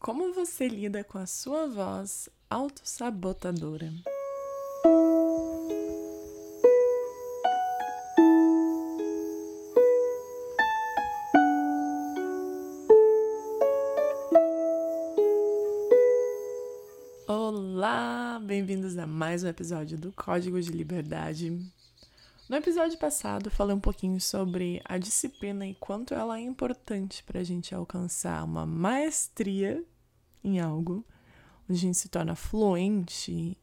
Como você lida com a sua voz autossabotadora? Olá, bem-vindos a mais um episódio do Código de Liberdade. No episódio passado, falei um pouquinho sobre a disciplina e quanto ela é importante para a gente alcançar uma maestria em algo, onde a gente se torna fluente,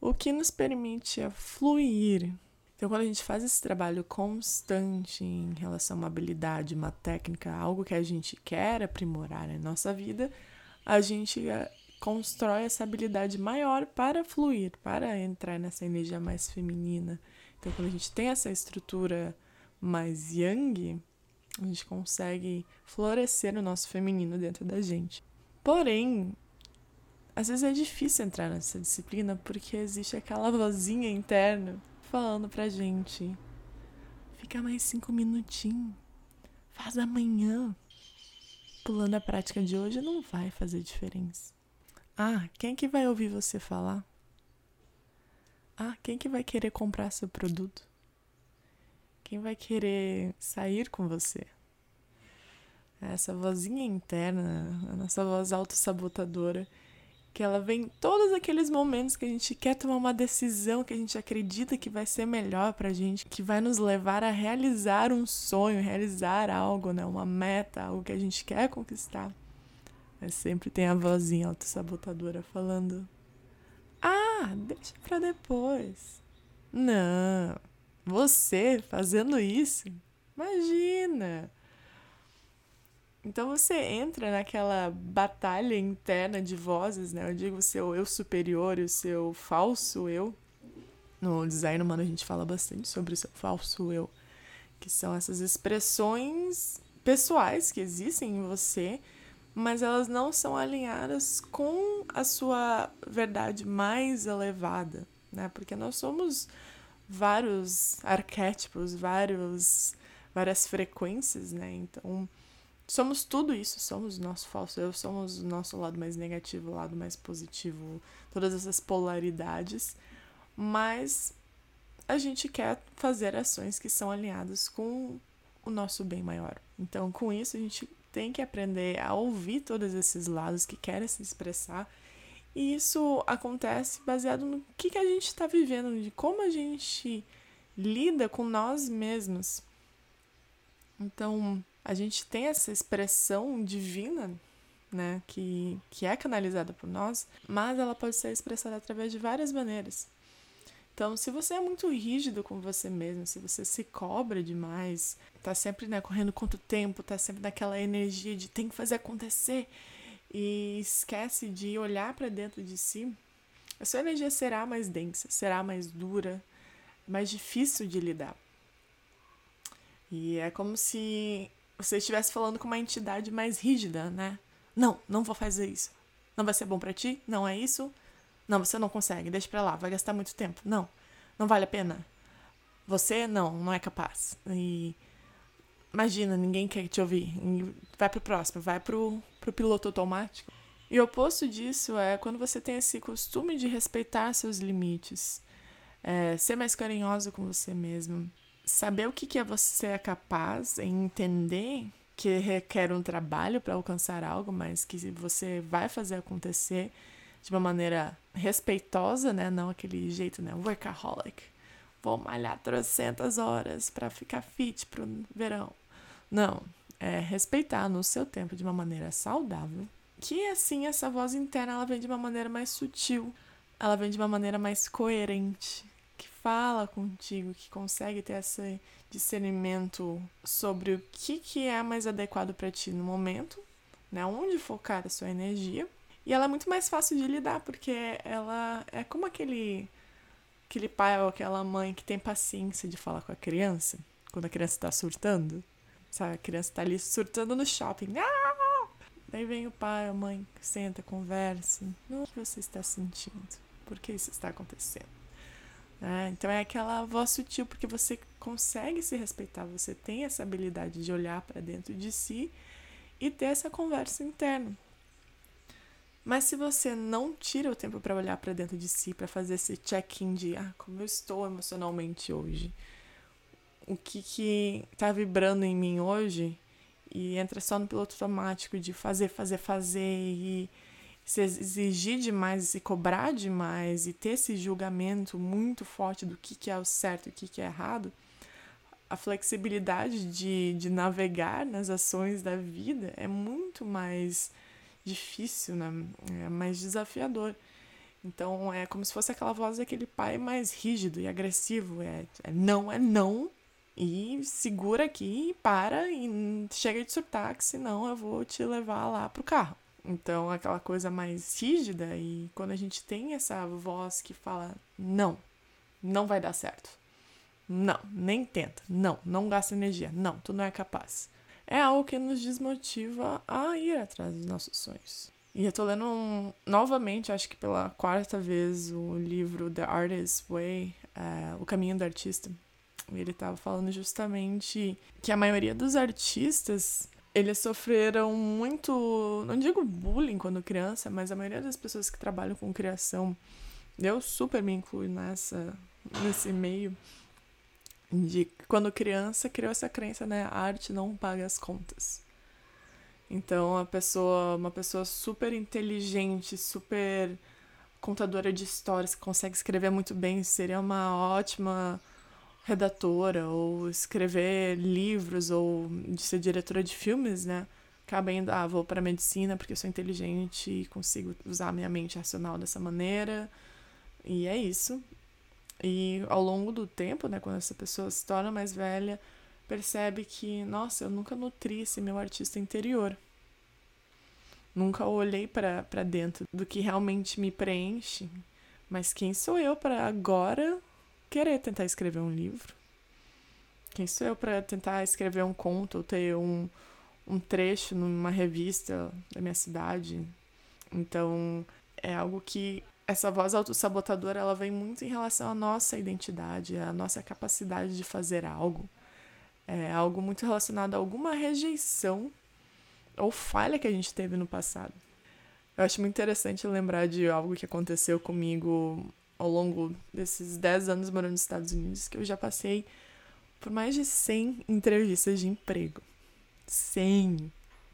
o que nos permite a fluir. Então, quando a gente faz esse trabalho constante em relação a uma habilidade, uma técnica, algo que a gente quer aprimorar na nossa vida, a gente eh, constrói essa habilidade maior para fluir, para entrar nessa energia mais feminina. Então, quando a gente tem essa estrutura mais yang, a gente consegue florescer o nosso feminino dentro da gente. Porém, às vezes é difícil entrar nessa disciplina porque existe aquela vozinha interna falando pra gente: fica mais cinco minutinhos, faz amanhã. Pulando a prática de hoje não vai fazer diferença. Ah, quem que vai ouvir você falar? Ah, quem que vai querer comprar seu produto? Quem vai querer sair com você? Essa vozinha interna, a nossa voz autossabotadora, que ela vem em todos aqueles momentos que a gente quer tomar uma decisão que a gente acredita que vai ser melhor pra gente, que vai nos levar a realizar um sonho, realizar algo, né? Uma meta, algo que a gente quer conquistar. Mas sempre tem a vozinha autossabotadora falando: ah, deixa pra depois. Não, você fazendo isso, imagina. Então você entra naquela batalha interna de vozes, né? Eu digo o seu eu superior e o seu falso eu. No design humano a gente fala bastante sobre o seu falso eu, que são essas expressões pessoais que existem em você mas elas não são alinhadas com a sua verdade mais elevada, né? Porque nós somos vários arquétipos, vários várias frequências, né? Então, somos tudo isso, somos nosso falso eu, somos o nosso lado mais negativo, o lado mais positivo, todas essas polaridades, mas a gente quer fazer ações que são alinhadas com o nosso bem maior. Então, com isso, a gente tem que aprender a ouvir todos esses lados que querem se expressar. E isso acontece baseado no que, que a gente está vivendo, de como a gente lida com nós mesmos. Então, a gente tem essa expressão divina, né, que, que é canalizada por nós, mas ela pode ser expressada através de várias maneiras. Então, se você é muito rígido com você mesmo, se você se cobra demais, tá sempre né, correndo quanto tempo, tá sempre naquela energia de tem que fazer acontecer e esquece de olhar para dentro de si, a sua energia será mais densa, será mais dura, mais difícil de lidar. E é como se você estivesse falando com uma entidade mais rígida, né? Não, não vou fazer isso. Não vai ser bom para ti? Não é isso? Não, você não consegue, deixa pra lá, vai gastar muito tempo. Não, não vale a pena. Você não, não é capaz. E imagina, ninguém quer te ouvir. Vai pro próximo, vai pro, pro piloto automático. E o oposto disso é quando você tem esse costume de respeitar seus limites, é, ser mais carinhoso com você mesmo, saber o que, que é você é capaz, em entender que requer um trabalho para alcançar algo, mas que você vai fazer acontecer de uma maneira respeitosa, né? Não aquele jeito, né? Workaholic. Vou malhar 300 horas para ficar fit pro verão. Não, é respeitar no seu tempo de uma maneira saudável. Que assim essa voz interna ela vem de uma maneira mais sutil, ela vem de uma maneira mais coerente, que fala contigo, que consegue ter esse discernimento sobre o que, que é mais adequado para ti no momento, né? Onde focar a sua energia e ela é muito mais fácil de lidar, porque ela é como aquele, aquele pai ou aquela mãe que tem paciência de falar com a criança, quando a criança está surtando. Sabe, a criança está ali surtando no shopping. Ah! Daí vem o pai, a mãe, senta, conversa. O que você está sentindo? Por que isso está acontecendo? É, então é aquela voz sutil, porque você consegue se respeitar, você tem essa habilidade de olhar para dentro de si e ter essa conversa interna. Mas se você não tira o tempo para olhar para dentro de si, para fazer esse check-in de ah, como eu estou emocionalmente hoje, o que que tá vibrando em mim hoje, e entra só no piloto automático de fazer, fazer, fazer e se exigir demais, se cobrar demais e ter esse julgamento muito forte do que, que é o certo e o que, que é errado, a flexibilidade de, de navegar nas ações da vida é muito mais difícil, né? é mais desafiador. Então é como se fosse aquela voz daquele pai mais rígido e agressivo. É, é não, é não. E segura aqui, para e chega de surtar, que senão eu vou te levar lá pro carro. Então, aquela coisa mais rígida, e quando a gente tem essa voz que fala: não, não vai dar certo. Não, nem tenta. Não, não gasta energia. Não, tu não é capaz. É algo que nos desmotiva a ir atrás dos nossos sonhos. E eu tô lendo um, novamente, acho que pela quarta vez, o livro The Artist's Way, é, O Caminho do Artista. E ele tava falando justamente que a maioria dos artistas eles sofreram muito, não digo bullying quando criança, mas a maioria das pessoas que trabalham com criação, eu super me incluo nessa, nesse meio, de quando criança criou essa crença, né? A arte não paga as contas. Então, a pessoa, uma pessoa super inteligente, super contadora de histórias, que consegue escrever muito bem, seria uma ótima redatora ou escrever livros ou de ser diretora de filmes, né? Acaba indo, ah, vou para medicina porque sou inteligente e consigo usar minha mente racional dessa maneira. E é isso. E ao longo do tempo, né, quando essa pessoa se torna mais velha, percebe que, nossa, eu nunca nutri esse meu artista interior. Nunca olhei para dentro do que realmente me preenche. Mas quem sou eu para agora querer tentar escrever um livro? Quem sou eu para tentar escrever um conto ou ter um, um trecho numa revista da minha cidade? Então, é algo que essa voz autossabotadora ela vem muito em relação à nossa identidade, à nossa capacidade de fazer algo. É algo muito relacionado a alguma rejeição ou falha que a gente teve no passado. Eu acho muito interessante lembrar de algo que aconteceu comigo ao longo desses 10 anos morando nos Estados Unidos, que eu já passei por mais de 100 entrevistas de emprego. 100!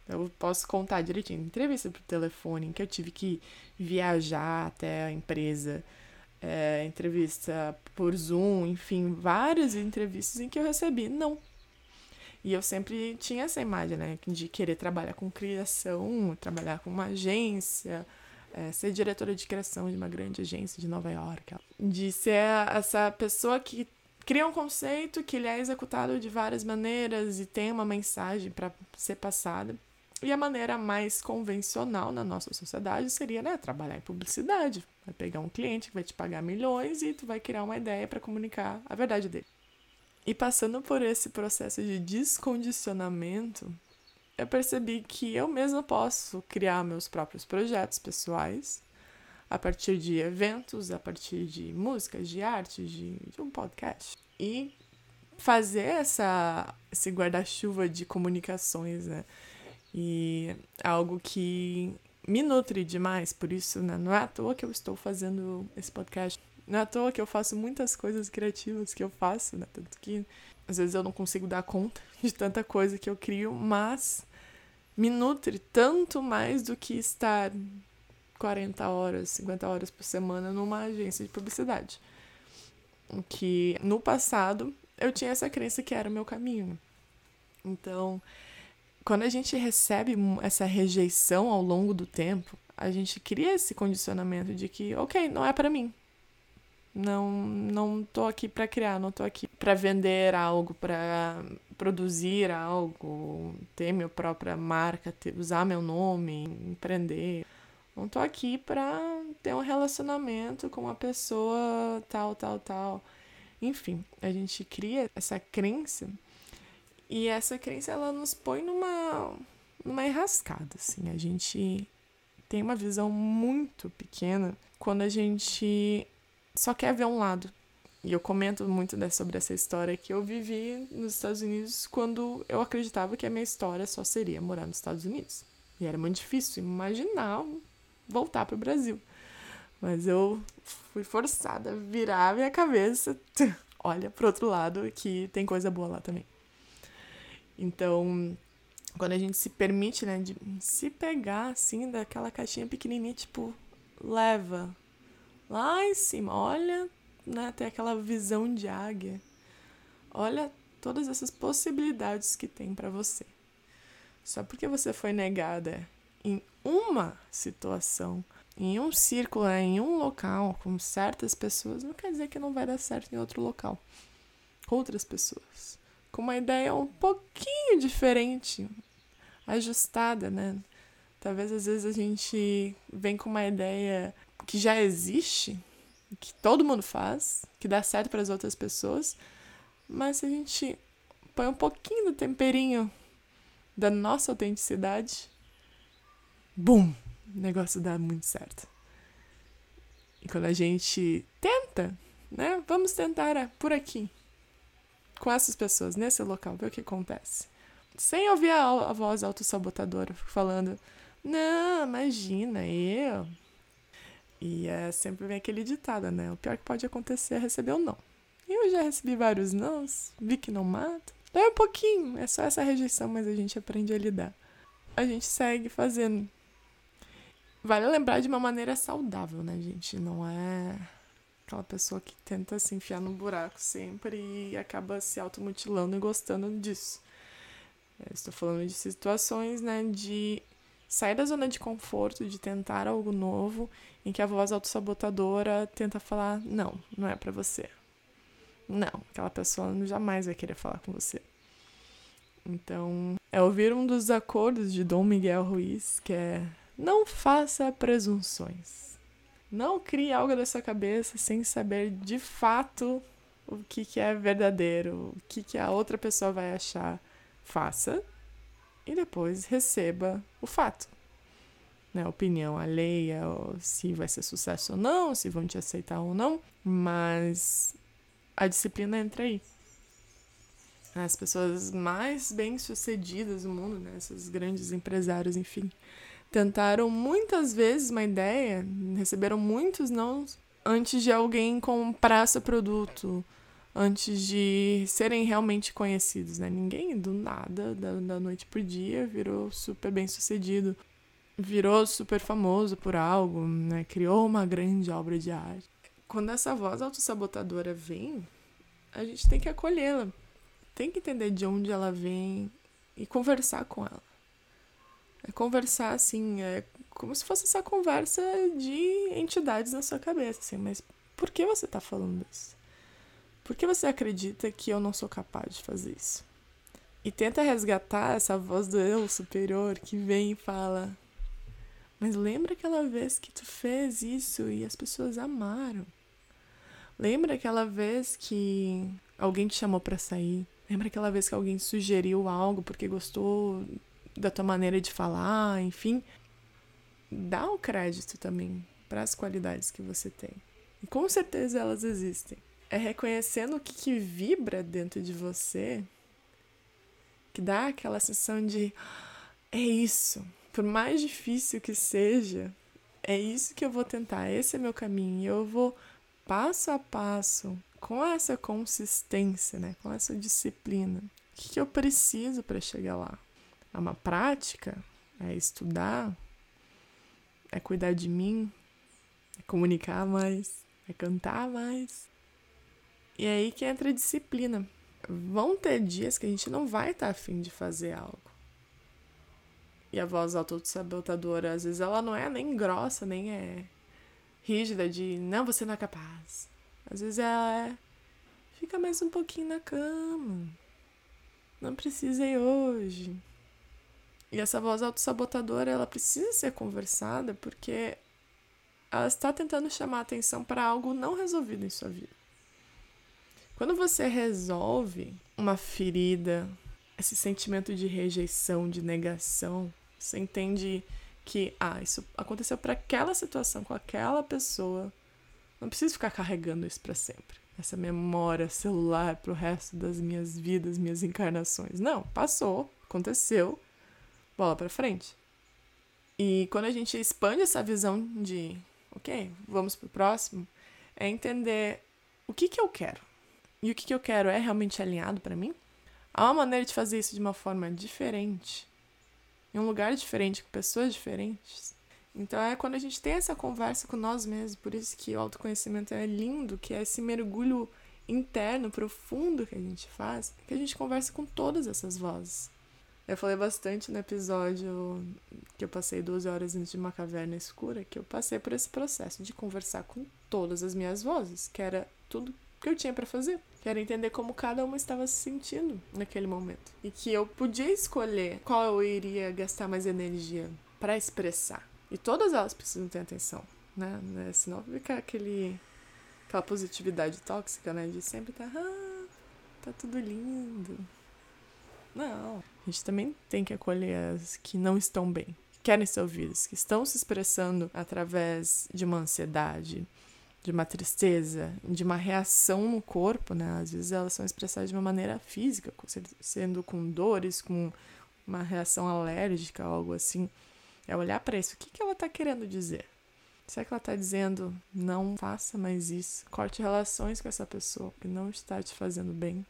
Eu posso contar direitinho. Entrevista por telefone, em que eu tive que viajar até a empresa, é, entrevista por Zoom, enfim, várias entrevistas em que eu recebi não. E eu sempre tinha essa imagem, né, de querer trabalhar com criação, trabalhar com uma agência, é, ser diretora de criação de uma grande agência de Nova York, de ser essa pessoa que cria um conceito que ele é executado de várias maneiras e tem uma mensagem para ser passada. E a maneira mais convencional na nossa sociedade seria, né, trabalhar em publicidade. Vai pegar um cliente que vai te pagar milhões e tu vai criar uma ideia para comunicar a verdade dele. E passando por esse processo de descondicionamento, eu percebi que eu mesma posso criar meus próprios projetos pessoais a partir de eventos, a partir de músicas, de arte, de, de um podcast. E fazer essa, esse guarda-chuva de comunicações, né? E algo que me nutre demais, por isso, né? Não é à toa que eu estou fazendo esse podcast. Não é à toa que eu faço muitas coisas criativas que eu faço, né? Tanto que às vezes eu não consigo dar conta de tanta coisa que eu crio, mas me nutre tanto mais do que estar 40 horas, 50 horas por semana numa agência de publicidade. Que no passado eu tinha essa crença que era o meu caminho. Então, quando a gente recebe essa rejeição ao longo do tempo, a gente cria esse condicionamento de que, ok, não é para mim. Não, não tô aqui para criar, não tô aqui para vender algo, para produzir algo, ter minha própria marca, ter, usar meu nome, empreender. Não tô aqui para ter um relacionamento com uma pessoa tal, tal, tal. Enfim, a gente cria essa crença e essa crença ela nos põe numa numa enrascada, assim. A gente tem uma visão muito pequena quando a gente só quer ver um lado. E eu comento muito sobre essa história que eu vivi nos Estados Unidos quando eu acreditava que a minha história só seria morar nos Estados Unidos. E era muito difícil imaginar voltar para o Brasil. Mas eu fui forçada a virar a minha cabeça. Olha pro outro lado que tem coisa boa lá também. Então, quando a gente se permite, né, de se pegar assim daquela caixinha pequenininha, tipo, leva lá em cima, olha, né, tem aquela visão de águia. Olha todas essas possibilidades que tem para você. Só porque você foi negada em uma situação, em um círculo, né, em um local, com certas pessoas, não quer dizer que não vai dar certo em outro local. Com outras pessoas. Com uma ideia um pouquinho diferente, ajustada, né? Talvez às vezes a gente vem com uma ideia que já existe, que todo mundo faz, que dá certo para as outras pessoas, mas se a gente põe um pouquinho do temperinho da nossa autenticidade, bum, o negócio dá muito certo. E quando a gente tenta, né? Vamos tentar é, por aqui, com essas pessoas, nesse local, ver o que acontece. Sem ouvir a, a voz autossabotadora falando, não, imagina, eu. E é sempre vem aquele ditado, né? O pior que pode acontecer é receber o um não. Eu já recebi vários nãos, vi que não mata. Dói um pouquinho, é só essa rejeição, mas a gente aprende a lidar. A gente segue fazendo. Vale lembrar de uma maneira saudável, né, gente? Não é aquela pessoa que tenta se enfiar no buraco sempre e acaba se automutilando e gostando disso. Eu estou falando de situações, né, de sair da zona de conforto, de tentar algo novo, em que a voz autossabotadora tenta falar: não, não é para você. Não, aquela pessoa jamais vai querer falar com você. Então, é ouvir um dos acordos de Dom Miguel Ruiz, que é: não faça presunções. Não crie algo da sua cabeça sem saber de fato o que, que é verdadeiro, o que, que a outra pessoa vai achar. Faça e depois receba o fato. Né, opinião alheia, se vai ser sucesso ou não, se vão te aceitar ou não, mas a disciplina entra aí. As pessoas mais bem-sucedidas do mundo, né, esses grandes empresários, enfim, tentaram muitas vezes uma ideia, receberam muitos não antes de alguém comprar seu produto, antes de serem realmente conhecidos, né? Ninguém do nada, da, da noite pro dia, virou super bem sucedido, virou super famoso por algo, né? Criou uma grande obra de arte quando essa voz autossabotadora vem, a gente tem que acolhê-la. Tem que entender de onde ela vem e conversar com ela. É conversar assim, é como se fosse essa conversa de entidades na sua cabeça, assim, mas por que você está falando isso? Por que você acredita que eu não sou capaz de fazer isso? E tenta resgatar essa voz do eu superior que vem e fala: Mas lembra aquela vez que tu fez isso e as pessoas amaram? Lembra aquela vez que alguém te chamou para sair? Lembra aquela vez que alguém sugeriu algo porque gostou da tua maneira de falar, enfim? Dá o crédito também para as qualidades que você tem. E com certeza elas existem. É reconhecendo o que, que vibra dentro de você que dá aquela sensação de é isso. Por mais difícil que seja, é isso que eu vou tentar, esse é meu caminho. Eu vou passo a passo, com essa consistência, né, com essa disciplina. O que, que eu preciso para chegar lá? É uma prática? É estudar? É cuidar de mim? É comunicar mais? É cantar mais? E aí que entra a disciplina. Vão ter dias que a gente não vai estar tá afim de fazer algo. E a voz autossabotadora, às vezes, ela não é nem grossa, nem é rígida de não, você não é capaz. Às vezes ela é fica mais um pouquinho na cama. Não precisa ir hoje. E essa voz autossabotadora, ela precisa ser conversada porque ela está tentando chamar atenção para algo não resolvido em sua vida. Quando você resolve uma ferida, esse sentimento de rejeição, de negação, você entende que, ah, isso aconteceu para aquela situação, com aquela pessoa. Não preciso ficar carregando isso para sempre. Essa memória celular pro resto das minhas vidas, minhas encarnações. Não, passou, aconteceu. Bola para frente. E quando a gente expande essa visão de, ok, vamos pro próximo, é entender o que que eu quero. E o que que eu quero é realmente alinhado para mim? Há uma maneira de fazer isso de uma forma diferente, em um lugar diferente, com pessoas diferentes. Então é quando a gente tem essa conversa com nós mesmos, por isso que o autoconhecimento é lindo, que é esse mergulho interno, profundo que a gente faz, que a gente conversa com todas essas vozes. Eu falei bastante no episódio que eu passei 12 horas dentro de uma caverna escura, que eu passei por esse processo de conversar com todas as minhas vozes, que era tudo que eu tinha para fazer, que era entender como cada uma estava se sentindo naquele momento e que eu podia escolher qual eu iria gastar mais energia para expressar. E todas elas precisam ter atenção, né? né? Senão fica aquele aquela positividade tóxica, né, de sempre tá, ah, tá tudo lindo. Não, a gente também tem que acolher as que não estão bem, que querem ser ouvidas, que estão se expressando através de uma ansiedade, de uma tristeza, de uma reação no corpo, né? Às vezes elas são expressadas de uma maneira física, sendo com dores, com uma reação alérgica, algo assim. É olhar para isso. O que, que ela está querendo dizer? Será que ela está dizendo não faça mais isso? Corte relações com essa pessoa que não está te fazendo bem?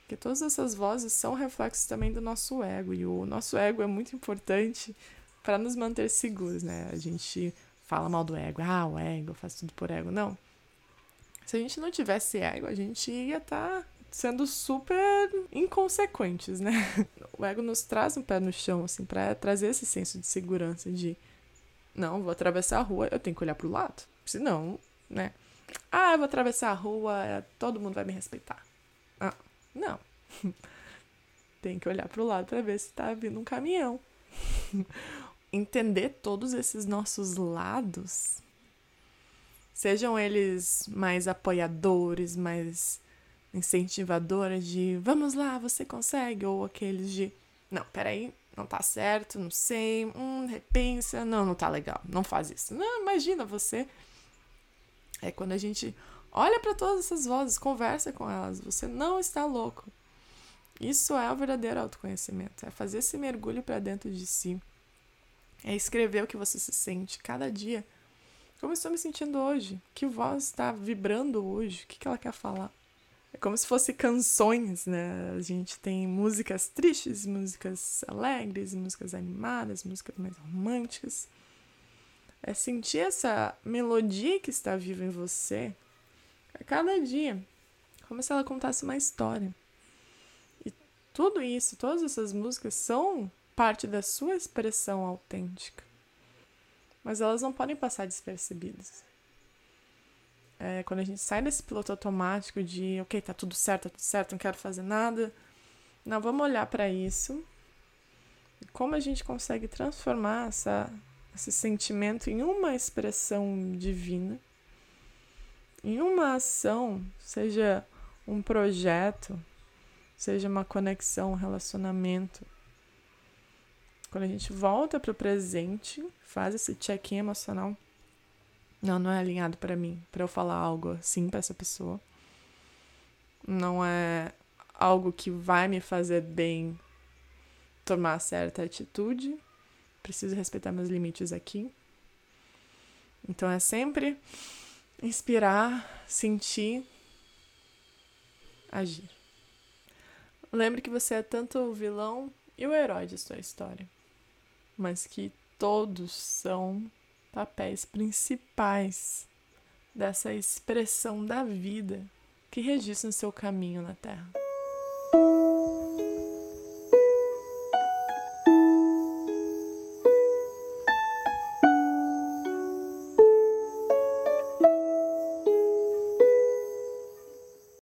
Porque todas essas vozes são reflexos também do nosso ego, e o nosso ego é muito importante para nos manter seguros, né? A gente fala mal do ego, ah, o ego, faz tudo por ego. Não. Se a gente não tivesse ego, a gente ia estar tá sendo super inconsequentes, né? O ego nos traz um pé no chão, assim, para trazer esse senso de segurança, de não, vou atravessar a rua, eu tenho que olhar pro lado. Senão, né? Ah, eu vou atravessar a rua, todo mundo vai me respeitar. Ah, não. Tem que olhar para o lado para ver se está vindo um caminhão. Entender todos esses nossos lados, sejam eles mais apoiadores, mais incentivadores de vamos lá, você consegue, ou aqueles de não, peraí, não tá certo, não sei, hum, repensa, não, não tá legal, não faz isso. Não, imagina você. É quando a gente Olha para todas essas vozes, conversa com elas. Você não está louco. Isso é o verdadeiro autoconhecimento. É fazer esse mergulho para dentro de si. É escrever o que você se sente cada dia. Como estou me sentindo hoje? Que voz está vibrando hoje? O que, ela quer falar? É como se fosse canções, né? A gente tem músicas tristes, músicas alegres, músicas animadas, músicas mais românticas. É sentir essa melodia que está viva em você a cada dia, como se ela contasse uma história. E tudo isso, todas essas músicas são parte da sua expressão autêntica. Mas elas não podem passar despercebidas. É, quando a gente sai desse piloto automático de, ok, tá tudo certo, tá tudo certo, não quero fazer nada. Não, vamos olhar para isso. E como a gente consegue transformar essa, esse sentimento em uma expressão divina em uma ação, seja um projeto, seja uma conexão, um relacionamento, quando a gente volta para o presente, faz esse check-in emocional, não, não é alinhado para mim, para eu falar algo assim para essa pessoa. Não é algo que vai me fazer bem tomar certa atitude. Preciso respeitar meus limites aqui. Então é sempre inspirar, sentir, agir. Lembre que você é tanto o vilão e o herói de sua história, mas que todos são papéis principais dessa expressão da vida que registra o seu caminho na Terra.